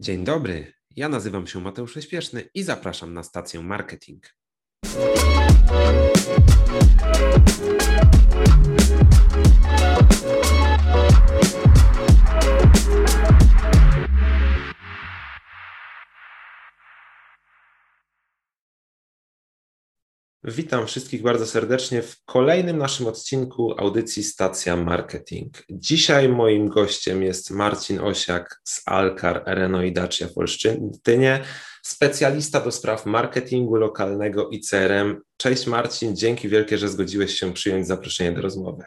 Dzień dobry, ja nazywam się Mateusz Śpieszny i zapraszam na stację Marketing. Witam wszystkich bardzo serdecznie w kolejnym naszym odcinku audycji Stacja Marketing. Dzisiaj moim gościem jest Marcin Osiak z Alkar Renault i Dacia w Olsztynie, specjalista do spraw marketingu lokalnego i CRM. Cześć Marcin, dzięki wielkie, że zgodziłeś się przyjąć zaproszenie do rozmowy.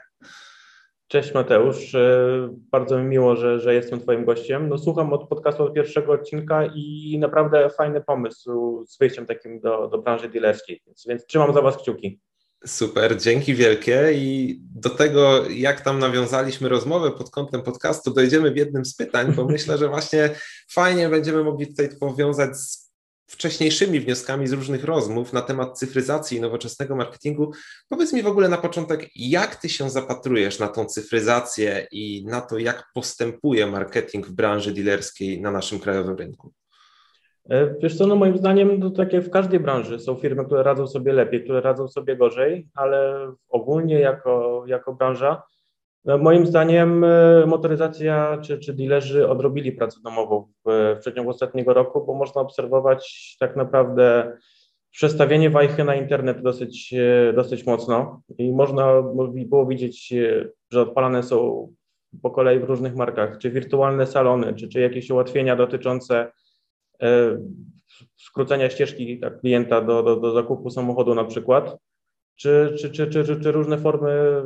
Cześć Mateusz, e, bardzo mi miło, że, że jestem Twoim gościem. No, słucham od podcastu od pierwszego odcinka i naprawdę fajny pomysł z wyjściem takim do, do branży dealerskiej, więc, więc trzymam za Was kciuki. Super, dzięki wielkie. I do tego, jak tam nawiązaliśmy rozmowę pod kątem podcastu, dojdziemy w jednym z pytań, bo myślę, że właśnie fajnie będziemy mogli tutaj powiązać z wcześniejszymi wnioskami z różnych rozmów na temat cyfryzacji i nowoczesnego marketingu. Powiedz mi w ogóle na początek, jak ty się zapatrujesz na tą cyfryzację i na to, jak postępuje marketing w branży dealerskiej na naszym krajowym rynku? E, wiesz co, no moim zdaniem to takie w każdej branży są firmy, które radzą sobie lepiej, które radzą sobie gorzej, ale ogólnie jako, jako branża no, moim zdaniem e, motoryzacja czy, czy dealerzy odrobili pracę domową w, w przeciągu ostatniego roku, bo można obserwować tak naprawdę przestawienie wajchy na internet dosyć, e, dosyć mocno i można było widzieć, e, że odpalane są po kolei w różnych markach, czy wirtualne salony, czy, czy jakieś ułatwienia dotyczące skrócenia ścieżki tak, klienta do, do, do zakupu samochodu na przykład, czy, czy, czy, czy, czy różne formy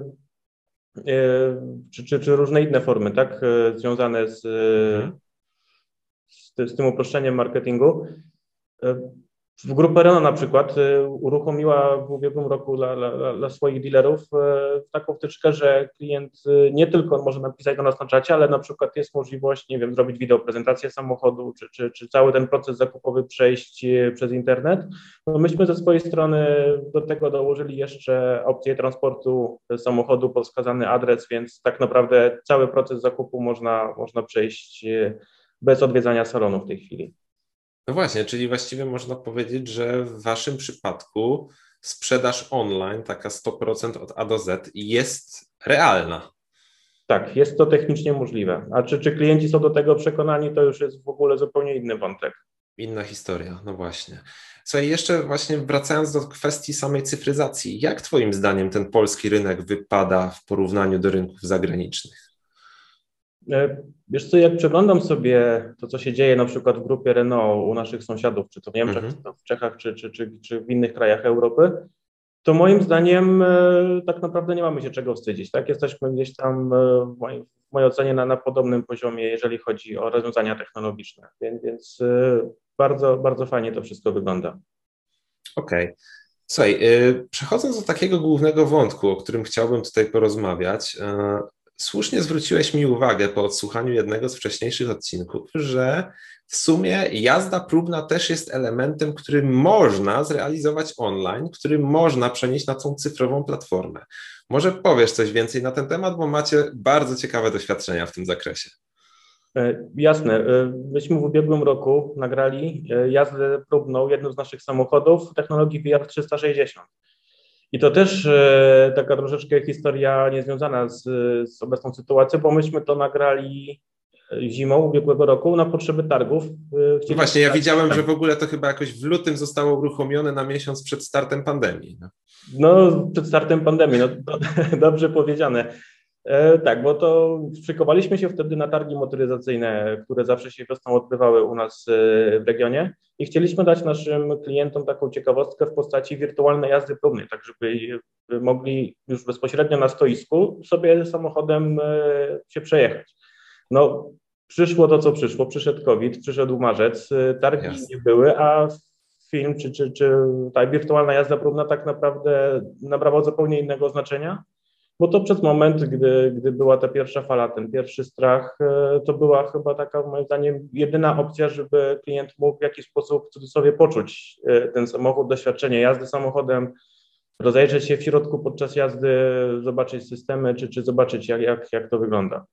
czy, czy, czy różne inne formy, tak, e, związane z, mhm. z, z tym uproszczeniem marketingu. W grupę Renault na przykład uruchomiła w ubiegłym roku dla, dla, dla, swoich dealerów taką wtyczkę, że klient nie tylko może napisać do nas na czacie, ale na przykład jest możliwość, nie wiem, zrobić wideo prezentację samochodu, czy, czy, czy cały ten proces zakupowy przejść przez internet. Myśmy ze swojej strony do tego dołożyli jeszcze opcję transportu samochodu pod wskazany adres, więc tak naprawdę cały proces zakupu można, można przejść bez odwiedzania salonu w tej chwili. No właśnie, czyli właściwie można powiedzieć, że w Waszym przypadku sprzedaż online, taka 100% od A do Z, jest realna. Tak, jest to technicznie możliwe. A czy, czy klienci są do tego przekonani, to już jest w ogóle zupełnie inny wątek. Inna historia, no właśnie. Słuchaj, jeszcze właśnie wracając do kwestii samej cyfryzacji, jak Twoim zdaniem ten polski rynek wypada w porównaniu do rynków zagranicznych? E, wiesz co, jak przeglądam sobie to, co się dzieje na przykład w grupie Renault u naszych sąsiadów, czy to w Niemczech, mhm. czy to w Czechach, czy, czy, czy, czy w innych krajach Europy, to moim zdaniem e, tak naprawdę nie mamy się czego wstydzić. Tak? Jesteśmy gdzieś tam e, w mojej, w mojej ocenie na, na podobnym poziomie, jeżeli chodzi o rozwiązania technologiczne, więc, więc bardzo, bardzo fajnie to wszystko wygląda. Okej. Okay. Słuchaj, przechodząc do takiego głównego wątku, o którym chciałbym tutaj porozmawiać, słusznie zwróciłeś mi uwagę po odsłuchaniu jednego z wcześniejszych odcinków, że w sumie jazda próbna też jest elementem, który można zrealizować online, który można przenieść na tą cyfrową platformę. Może powiesz coś więcej na ten temat, bo macie bardzo ciekawe doświadczenia w tym zakresie. E, jasne. E, myśmy w ubiegłym roku nagrali e, jazdę próbną jednym z naszych samochodów technologii VR 360. I to też e, taka troszeczkę historia niezwiązana z, z obecną sytuacją, bo myśmy to nagrali e, zimą ubiegłego roku na potrzeby targów. E, właśnie, ja widziałem, że w ogóle to chyba jakoś w lutym zostało uruchomione na miesiąc przed startem pandemii. No, no przed startem pandemii, no to, dobrze powiedziane. E, tak, bo to szykowaliśmy się wtedy na targi motoryzacyjne, które zawsze się wiosną odbywały u nas w regionie i chcieliśmy dać naszym klientom taką ciekawostkę w postaci wirtualnej jazdy próbnej, tak żeby mogli już bezpośrednio na stoisku sobie samochodem e, się przejechać. No, przyszło to, co przyszło, przyszedł COVID, przyszedł marzec, targi Jasne. nie były, a film czy, czy, czy ta wirtualna jazda próbna tak naprawdę nabrała zupełnie innego znaczenia bo to przez moment, gdy, gdy była ta pierwsza fala, ten pierwszy strach, e, to była chyba taka moim zdaniem jedyna opcja, żeby klient mógł w jakiś sposób w cudzysłowie poczuć e, ten samochód, doświadczenie jazdy samochodem, rozejrzeć się w środku podczas jazdy, zobaczyć systemy, czy, czy zobaczyć jak, jak, jak to wygląda.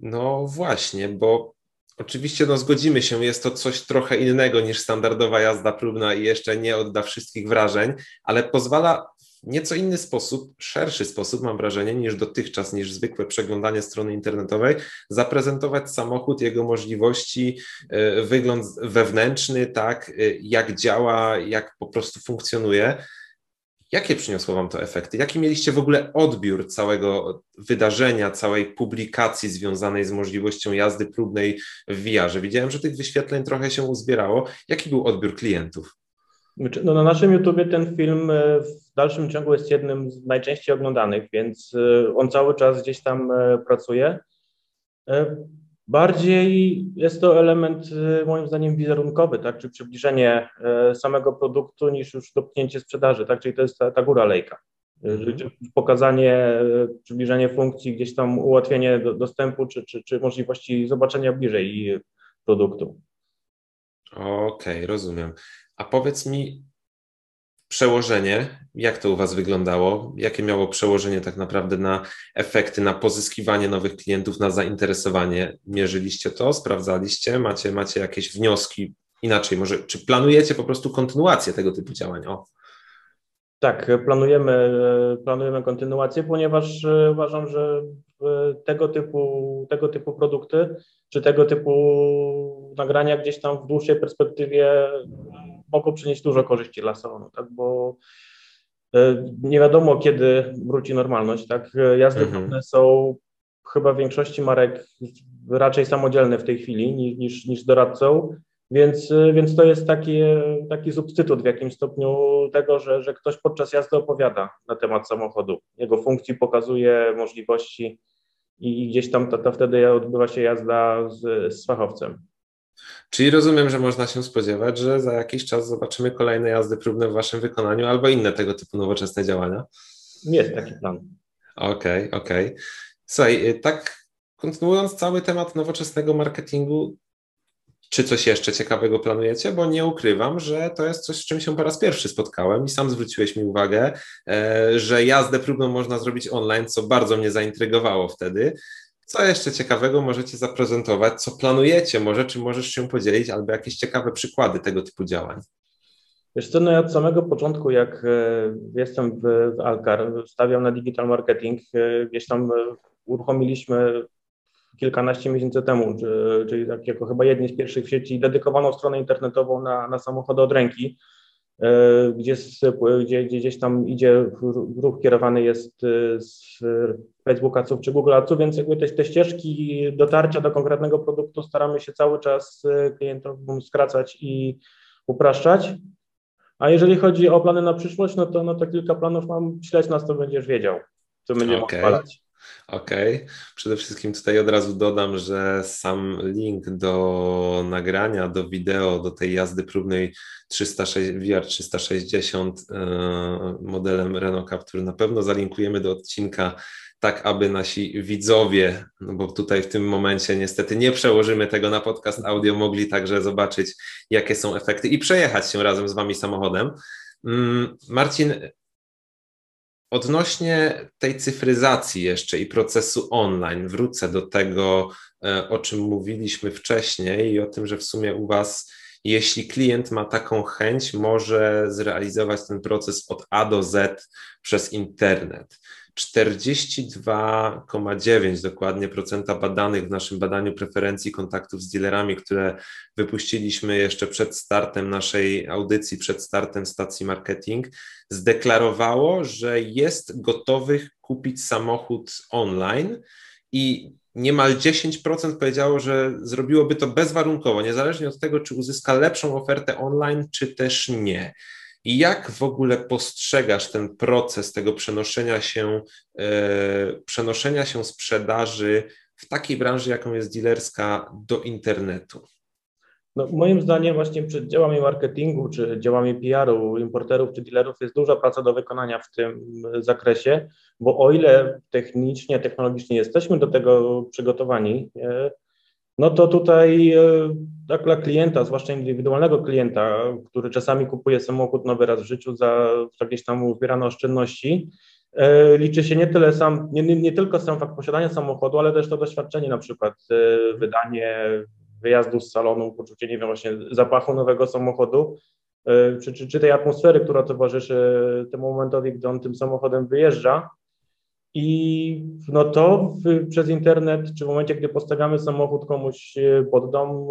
No właśnie, bo Oczywiście no, zgodzimy się, jest to coś trochę innego niż standardowa jazda próbna i jeszcze nie odda wszystkich wrażeń, ale pozwala nieco inny sposób, szerszy sposób, mam wrażenie, niż dotychczas, niż zwykłe przeglądanie strony internetowej, zaprezentować samochód, jego możliwości, e, wygląd wewnętrzny, tak, e, jak działa, jak po prostu funkcjonuje. Jakie przyniosło Wam to efekty? Jaki mieliście w ogóle odbiór całego wydarzenia, całej publikacji związanej z możliwością jazdy próbnej w VR-ze? Widziałem, że tych wyświetleń trochę się uzbierało. Jaki był odbiór klientów? No na naszym YouTubie ten film e, w dalszym ciągu jest jednym z najczęściej oglądanych, więc e, on cały czas gdzieś tam e, pracuje. Bardziej jest to element moim zdaniem wizerunkowy, tak, czy przybliżenie samego produktu niż już dopchnięcie sprzedaży, tak, czyli to jest ta, ta góra lejka. Mhm. Pokazanie, przybliżenie funkcji, gdzieś tam ułatwienie dostępu, czy, czy, czy możliwości zobaczenia bliżej produktu. Okej, okay, rozumiem. A powiedz mi przełożenie, jak to u Was wyglądało? Jakie miało przełożenie tak naprawdę na efekty, na pozyskiwanie nowych klientów, na zainteresowanie? Mierzyliście to, sprawdzaliście? Macie, macie jakieś wnioski? Inaczej, może czy planujecie po prostu kontynuację tego typu działań? O. Tak, planujemy, planujemy kontynuację, ponieważ e, uważam, że e, tego typu, tego typu produkty czy tego typu nagrania gdzieś tam w dłuższej perspektywie mogą przynieść dużo korzyści dla salonu, tak, bo e, nie wiadomo, kiedy wróci normalność, tak, jazdy mhm. są chyba w większości marek raczej samodzielne w tej chwili niż, niż doradcą, więc, więc to jest taki, taki substytut w jakimś stopniu tego, że, że ktoś podczas jazdy opowiada na temat samochodu, jego funkcji pokazuje, możliwości i gdzieś tam to, to wtedy odbywa się jazda z, z fachowcem. Czyli rozumiem, że można się spodziewać, że za jakiś czas zobaczymy kolejne jazdy próbne w Waszym wykonaniu albo inne tego typu nowoczesne działania? Jest taki plan. Okej, okay, okej. Okay. Słuchaj, y, tak kontynuując cały temat nowoczesnego marketingu, czy coś jeszcze ciekawego planujecie? Bo nie ukrywam, że to jest coś, z czym się po raz pierwszy spotkałem i sam zwróciłeś mi uwagę, e, że jazdę próbną można zrobić online, co bardzo mnie zaintrygowało wtedy. Co jeszcze ciekawego możecie zaprezentować? Co planujecie? Może, czy możesz się podzielić, albo jakieś ciekawe przykłady tego typu działań? Wiesz co, no ja od samego początku, jak e, jestem w, Alcar, stawiam na digital marketing, e, gdzieś tam uruchomiliśmy kilkanaście miesięcy temu, czyli tak jako chyba jedni z pierwszych w sieci, dedykowaną stronę internetową na, na samochody od ręki, e, gdzie, gdzie, gdzie gdzieś tam idzie ruch kierowany jest e, z Facebook Adsów czy Google Adsów, więc jakby te, te ścieżki dotarcia do konkretnego produktu staramy się cały czas e, klientom skracać i upraszczać. A jeżeli chodzi o plany na przyszłość, no to, no to kilka planów mam, śledź nas, to będziesz wiedział, co będziemy okay. odpalać. Okej. Okay. Przede wszystkim tutaj od razu dodam, że sam link do nagrania, do wideo, do tej jazdy próbnej 306, VR 360 modelem Renault Captur na pewno zalinkujemy do odcinka tak aby nasi widzowie, no bo tutaj w tym momencie niestety nie przełożymy tego na podcast audio, mogli także zobaczyć, jakie są efekty i przejechać się razem z Wami samochodem. Mm, Marcin, Odnośnie tej cyfryzacji jeszcze i procesu online, wrócę do tego, e, o czym mówiliśmy wcześniej i o tym, że w sumie u Was, jeśli klient ma taką chęć, może zrealizować ten proces od A do Z przez internet. 42,9 dokładnie procenta badanych w naszym badaniu preferencji kontaktów z dealerami, które wypuściliśmy jeszcze przed startem naszej audycji, przed startem stacji marketing, zdeklarowało, że jest gotowych kupić samochód online i niemal 10% powiedziało, że zrobiłoby to bezwarunkowo, niezależnie od tego, czy uzyska lepszą ofertę online, czy też nie. I jak w ogóle postrzegasz ten proces tego przenoszenia się, e, przenoszenia się sprzedaży w takiej branży, jaką jest dealerska, do internetu? No, moim zdaniem właśnie przed działami marketingu, czy działami PR-u, importerów czy dealerów jest duża praca do wykonania w tym zakresie, bo o ile technicznie, technologicznie jesteśmy do tego przygotowani, no to tutaj e, tak dla klienta, zwłaszcza indywidualnego klienta, który czasami kupuje samochód nowy raz w życiu za, za jakieś tam uzbierane oszczędności, e, liczy się nie tyle sam, nie, nie, tylko sam fakt posiadania samochodu, ale też to doświadczenie, na przykład e, wydanie wyjazdu z salonu, poczucie, nie wiem, właśnie zapachu nowego samochodu, czy, czy, czy tej atmosfery, która towarzyszy temu momentowi, gdy on tym samochodem wyjeżdża. I no to w, przez internet, czy w momencie, gdy postawiamy samochód komuś e, pod dom,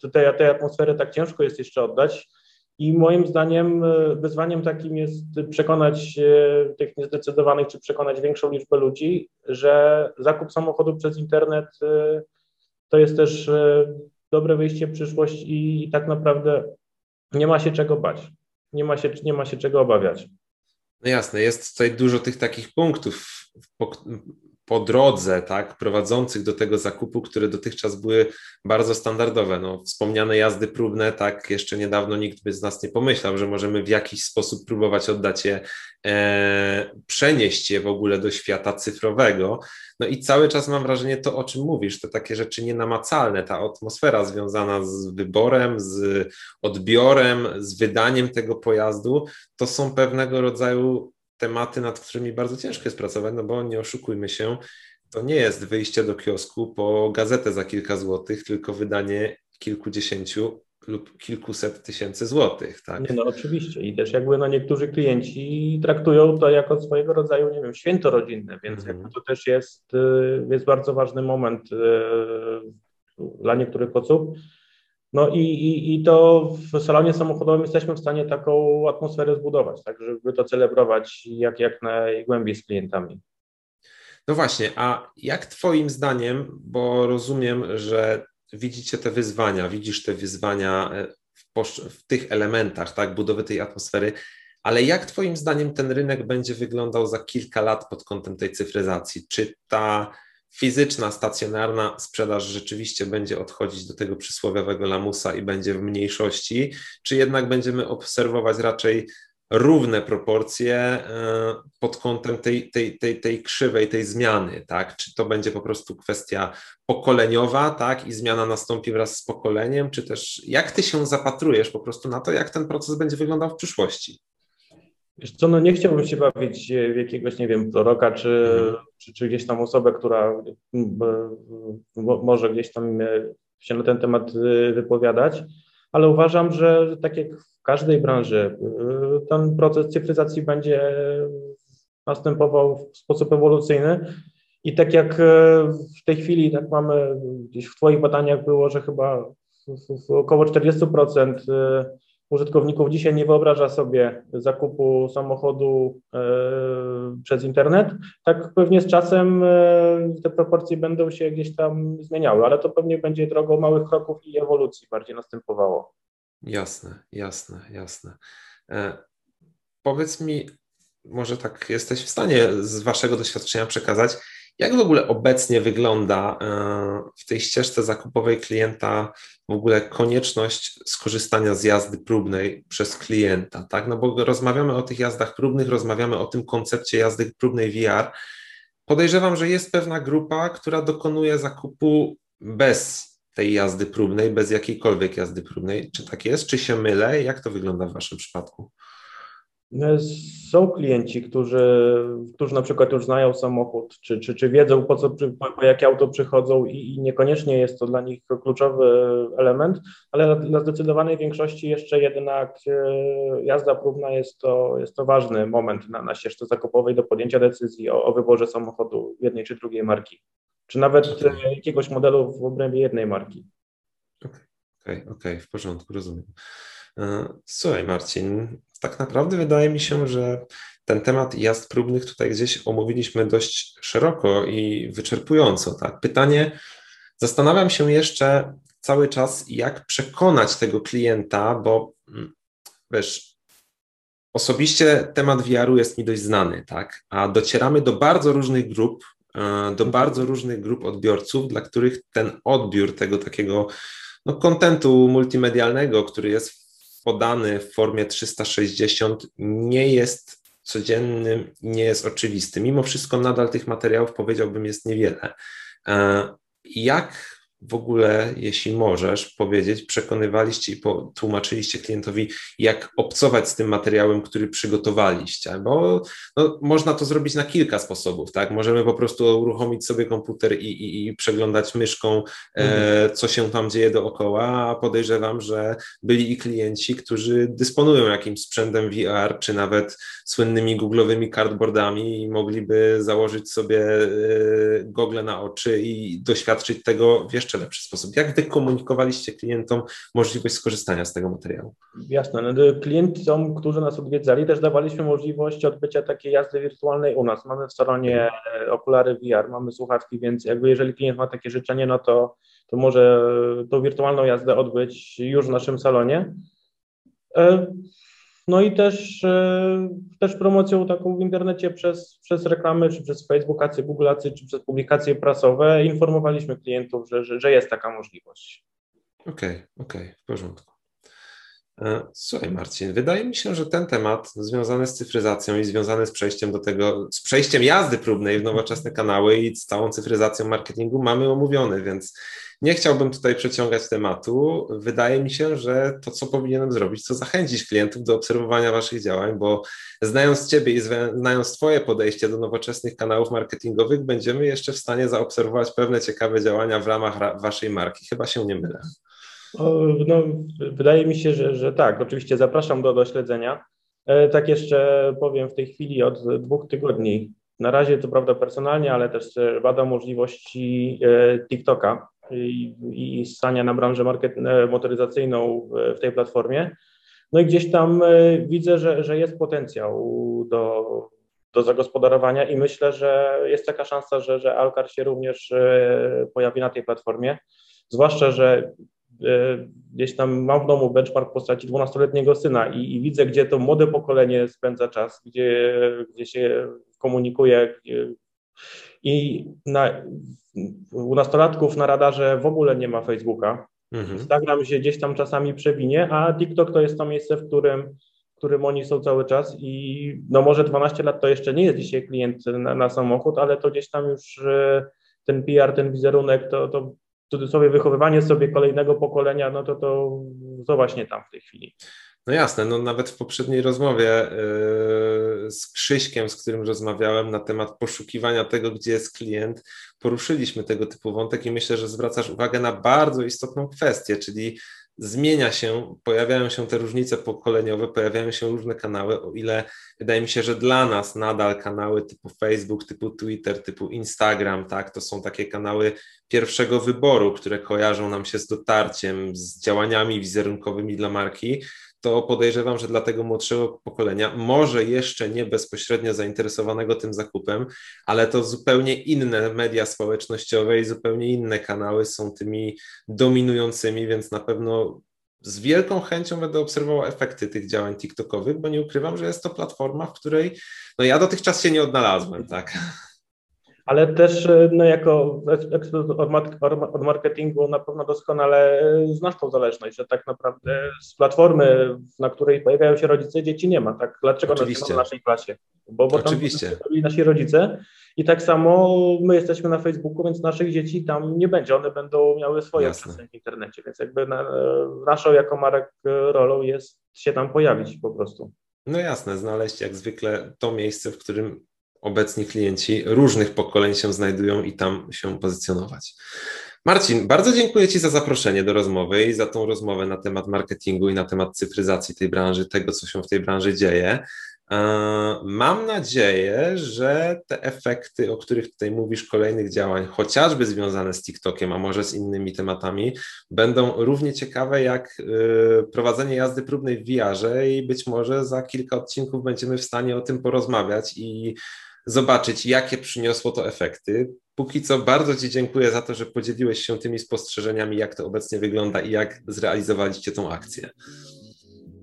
to tej, tej atmosfery tak ciężko jest jeszcze oddać. I moim zdaniem e, wyzwaniem takim jest przekonać e, tych niezdecydowanych, czy przekonać większą liczbę ludzi, że zakup samochodu przez internet e, to jest też dobre wyjście w przyszłość i, tak naprawdę nie ma się czego bać. Nie ma się, nie ma się czego obawiać. No jasne, jest tutaj dużo tych takich punktów po drodze, tak, prowadzących do tego zakupu, które dotychczas były bardzo standardowe. No, wspomniane jazdy próbne, tak, jeszcze niedawno nikt by z nas nie pomyślał, że możemy w jakiś sposób próbować oddać je, e, przenieść je w ogóle do świata cyfrowego. No i cały czas mam wrażenie to, o czym mówisz, to takie rzeczy nienamacalne, ta atmosfera związana z wyborem, z odbiorem, z wydaniem tego pojazdu, to są pewnego rodzaju tematy, nad którymi bardzo ciężko jest pracować, no bo nie oszukujmy się, to nie jest wyjście do kiosku po gazetę za kilka złotych, tylko wydanie kilkudziesięciu lub kilkuset tysięcy złotych, tak? Nie, no oczywiście i też jakby no niektórzy klienci traktują to jako swojego rodzaju, nie wiem, święto rodzinne, więc mm. to też jest, y, jest bardzo ważny moment y, dla niektórych osób, no i, i, i to w salonie samochodowym jesteśmy w stanie taką atmosferę zbudować, tak, żeby to celebrować jak, jak najgłębiej z klientami. No właśnie, a jak Twoim zdaniem, bo rozumiem, że widzicie te wyzwania, widzisz te wyzwania e, w, w, tych elementach, tak, budowy tej atmosfery, ale jak Twoim zdaniem ten rynek będzie wyglądał za kilka lat pod kątem tej cyfryzacji? Czy ta fizyczna, stacjonarna sprzedaż rzeczywiście będzie odchodzić do tego przysłowiowego lamusa i będzie w mniejszości, czy jednak będziemy obserwować raczej równe proporcje e, pod kątem tej, tej, tej, tej krzywej, tej zmiany, tak? Czy to będzie po prostu kwestia pokoleniowa, tak? I zmiana nastąpi wraz z pokoleniem, czy też jak ty się zapatrujesz po prostu na to, jak ten proces będzie wyglądał w przyszłości? Wiesz co, no nie chciałbym się bawić w jakiegoś, nie wiem, proroka, czy, mhm. czy, czy, gdzieś tam osobę, która może gdzieś tam się na ten temat y, wypowiadać, ale uważam, że tak jak w każdej branży, ten proces cyfryzacji będzie następował w sposób ewolucyjny. I tak jak w tej chwili, tak mamy, gdzieś w Twoich badaniach było, że chyba około 40% użytkowników dzisiaj nie wyobraża sobie zakupu samochodu e, przez internet, tak pewnie z czasem e, te proporcje będą się gdzieś tam zmieniały, ale to pewnie będzie drogą małych kroków i ewolucji bardziej następowało. Jasne, jasne, jasne. E, powiedz mi, może tak jesteś w stanie z Waszego doświadczenia przekazać, jak w ogóle obecnie wygląda e, w tej ścieżce zakupowej klienta w ogóle konieczność skorzystania z jazdy próbnej przez klienta, tak? No bo rozmawiamy o tych jazdach próbnych, rozmawiamy o tym koncepcie jazdy próbnej VR. Podejrzewam, że jest pewna grupa, która dokonuje zakupu bez tej jazdy próbnej, bez jakiejkolwiek jazdy próbnej. Czy tak jest? Czy się mylę? Jak to wygląda w Waszym przypadku? No, są klienci, którzy, którzy na przykład już znają samochód, czy, czy, czy wiedzą, po, co, po, po jakie auto przychodzą i, i, niekoniecznie jest to dla nich kluczowy element, ale dla zdecydowanej większości jeszcze jednak e, jazda próbna jest to, jest to ważny moment na, na ścieżce zakupowej do podjęcia decyzji o, o wyborze samochodu jednej czy drugiej marki, czy nawet jakiegoś modelu w obrębie jednej marki. Okej, okay, okej, okay, w porządku, rozumiem. E, słuchaj, Marcin, tak naprawdę wydaje mi się, że ten temat jazd próbnych tutaj gdzieś omówiliśmy dość szeroko i wyczerpująco. Tak? Pytanie, zastanawiam się jeszcze cały czas, jak przekonać tego klienta, bo mm, wiesz, osobiście temat VR-u jest mi dość znany, tak? A docieramy do bardzo różnych grup, e, do bardzo różnych grup odbiorców, dla których ten odbiór tego takiego no, kontentu multimedialnego, który jest podany w formie 360 nie jest codziennym, nie jest oczywisty. Mimo wszystko nadal tych materiałów powiedziałbym jest niewiele. E, jak w ogóle, jeśli możesz powiedzieć, przekonywaliście i tłumaczyliście klientowi, jak obcować z tym materiałem, który przygotowaliście? Bo no, można to zrobić na kilka sposobów, tak? Możemy po prostu uruchomić sobie komputer i, i, i przeglądać myszką, e, mhm. co się tam dzieje dookoła, a podejrzewam, że byli i klienci, którzy dysponują jakimś sprzętem VR, czy nawet słynnymi googlowymi cardboardami i mogliby założyć sobie e, gogle na oczy i doświadczyć tego w jeszcze lepszy sposób. Jak wykomunikowaliście klientom możliwość skorzystania z tego materiału? Jasne. No, klientom, którzy nas odwiedzali, też dawaliśmy możliwość odbycia takiej jazdy wirtualnej u nas. Mamy w salonie e, okulary VR, mamy słuchawki, więc jakby jeżeli klient ma takie życzenie, no to, to może tą wirtualną jazdę odbyć już w naszym salonie. No i też, e, też promocją taką w internecie przez, przez reklamy, czy przez Facebook, acy, Google acy, czy przez publikacje prasowe informowaliśmy klientów, że, że, że jest taka możliwość. Okej, okay, okej, okay, w porządku. E, słuchaj Marcin, wydaje mi się, że ten temat związany z cyfryzacją i związany z przejściem do tego, z przejściem jazdy próbnej w nowoczesne kanały i z całą cyfryzacją marketingu mamy omówiony, więc nie chciałbym tutaj przeciągać tematu. Wydaje mi się, że to, co powinienem zrobić, to zachęcić klientów do obserwowania Waszych działań, bo znając Ciebie i znając Twoje podejście do nowoczesnych kanałów marketingowych, będziemy jeszcze w stanie zaobserwować pewne ciekawe działania w ramach Waszej marki. Chyba się nie mylę. No, wydaje mi się, że, że tak. Oczywiście zapraszam do, do śledzenia. E, tak jeszcze powiem w tej chwili od dwóch tygodni. Na razie to prawda personalnie, ale też bada możliwości e, TikToka i, i stania na branżę market, e, motoryzacyjną w tej platformie. No i gdzieś tam widzę, że, że jest potencjał do, do zagospodarowania i myślę, że jest taka szansa, że, że Alcar się również pojawi na tej platformie. Zwłaszcza, że E, gdzieś tam mam w domu benchmark w postaci 12-letniego syna i, i, widzę, gdzie to młode pokolenie spędza czas, gdzie, gdzie się komunikuje. I na, u nastolatków na radarze w ogóle nie ma Facebooka. Mhm. Instagram się gdzieś tam czasami przewinie, a TikTok to jest to miejsce, w którym, w którym oni są cały czas i no może 12 lat to jeszcze nie jest dzisiaj klient na, na samochód, ale to gdzieś tam już e, ten PR, ten wizerunek, to, to cudzysłowie wychowywanie sobie kolejnego pokolenia, no to, to, to właśnie tam w tej chwili. No jasne, no nawet w poprzedniej rozmowie yy, z Krzyśkiem, z którym rozmawiałem na temat poszukiwania tego, gdzie jest klient, poruszyliśmy tego typu wątek i myślę, że zwracasz uwagę na bardzo istotną kwestię, czyli zmienia się, pojawiają się te różnice pokoleniowe, pojawiają się różne kanały, o ile wydaje mi się, że dla nas nadal kanały typu Facebook, typu Twitter, typu Instagram, tak, to są takie kanały pierwszego wyboru, które kojarzą nam się z dotarciem, z działaniami wizerunkowymi dla marki, to podejrzewam, że dla tego młodszego pokolenia, może jeszcze nie bezpośrednio zainteresowanego tym zakupem, ale to zupełnie inne media społecznościowe i zupełnie inne kanały są tymi dominującymi, więc na pewno z wielką chęcią będę obserwował efekty tych działań TikTokowych, bo nie ukrywam, że jest to platforma, w której no ja dotychczas się nie odnalazłem, tak ale też e, no, jako ekspert od marketingu na pewno doskonale e, znasz tą zależność, że tak naprawdę z platformy, na której pojawiają się rodzice, dzieci nie ma. Tak? Dlaczego Oczywiście. nas nie ma w naszej klasie? Bo, bo Oczywiście. tam byli nasi rodzice i tak samo my jesteśmy na Facebooku, więc naszych dzieci tam nie będzie. One będą miały swoje przestrzeń w internecie, więc jakby na, naszą jako marek rolą jest się tam pojawić po prostu. No jasne, znaleźć jak zwykle to miejsce, w którym obecni klienci różnych pokoleń się znajdują i tam się pozycjonować. Marcin, bardzo dziękuję Ci za zaproszenie do rozmowy i za tą rozmowę na temat marketingu i na temat cyfryzacji tej branży, tego, co się w tej branży dzieje. E, mam nadzieję, że te efekty, o których tutaj mówisz, kolejnych działań, chociażby związane z TikTokiem, a może z innymi tematami, będą równie ciekawe jak e, prowadzenie jazdy próbnej w VR i być może za kilka odcinków będziemy w stanie o tym porozmawiać i zobaczyć, jakie przyniosło to efekty. Póki co bardzo Ci dziękuję za to, że podzieliłeś się tymi spostrzeżeniami, jak to obecnie wygląda i jak zrealizowaliście tą akcję.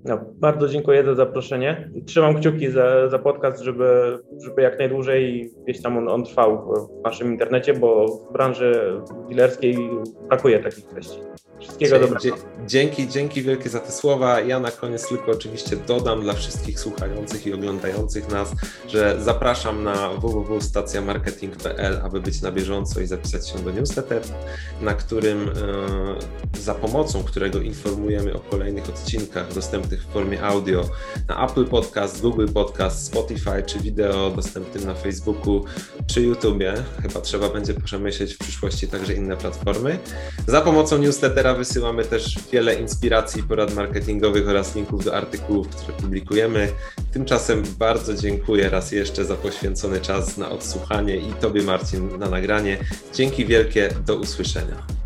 No, bardzo dziękuję za zaproszenie. Trzymam kciuki za, za podcast, żeby, żeby jak najdłużej gdzieś tam on, on trwał w naszym internecie, bo w branży dealerskiej brakuje takich treści. Wszystkiego dobrego. Dzięki, dzięki wielkie za te słowa. Ja na koniec tylko oczywiście dodam dla wszystkich słuchających i oglądających nas, że zapraszam na www.stacjamarketing.pl, aby być na bieżąco i zapisać się do newsletter, na którym e, za pomocą którego informujemy o kolejnych odcinkach dostępnych w formie audio na Apple Podcast, Google Podcast, Spotify czy wideo dostępnym na Facebooku czy YouTubie. Chyba trzeba będzie przemyśleć w przyszłości także inne platformy. Za pomocą newslettera wysyłamy też wiele inspiracji, porad marketingowych oraz linków do artykułów, które publikujemy. Tymczasem bardzo dziękuję raz jeszcze za poświęcony czas na odsłuchanie i Tobie Marcin na nagranie. Dzięki wielkie, do usłyszenia.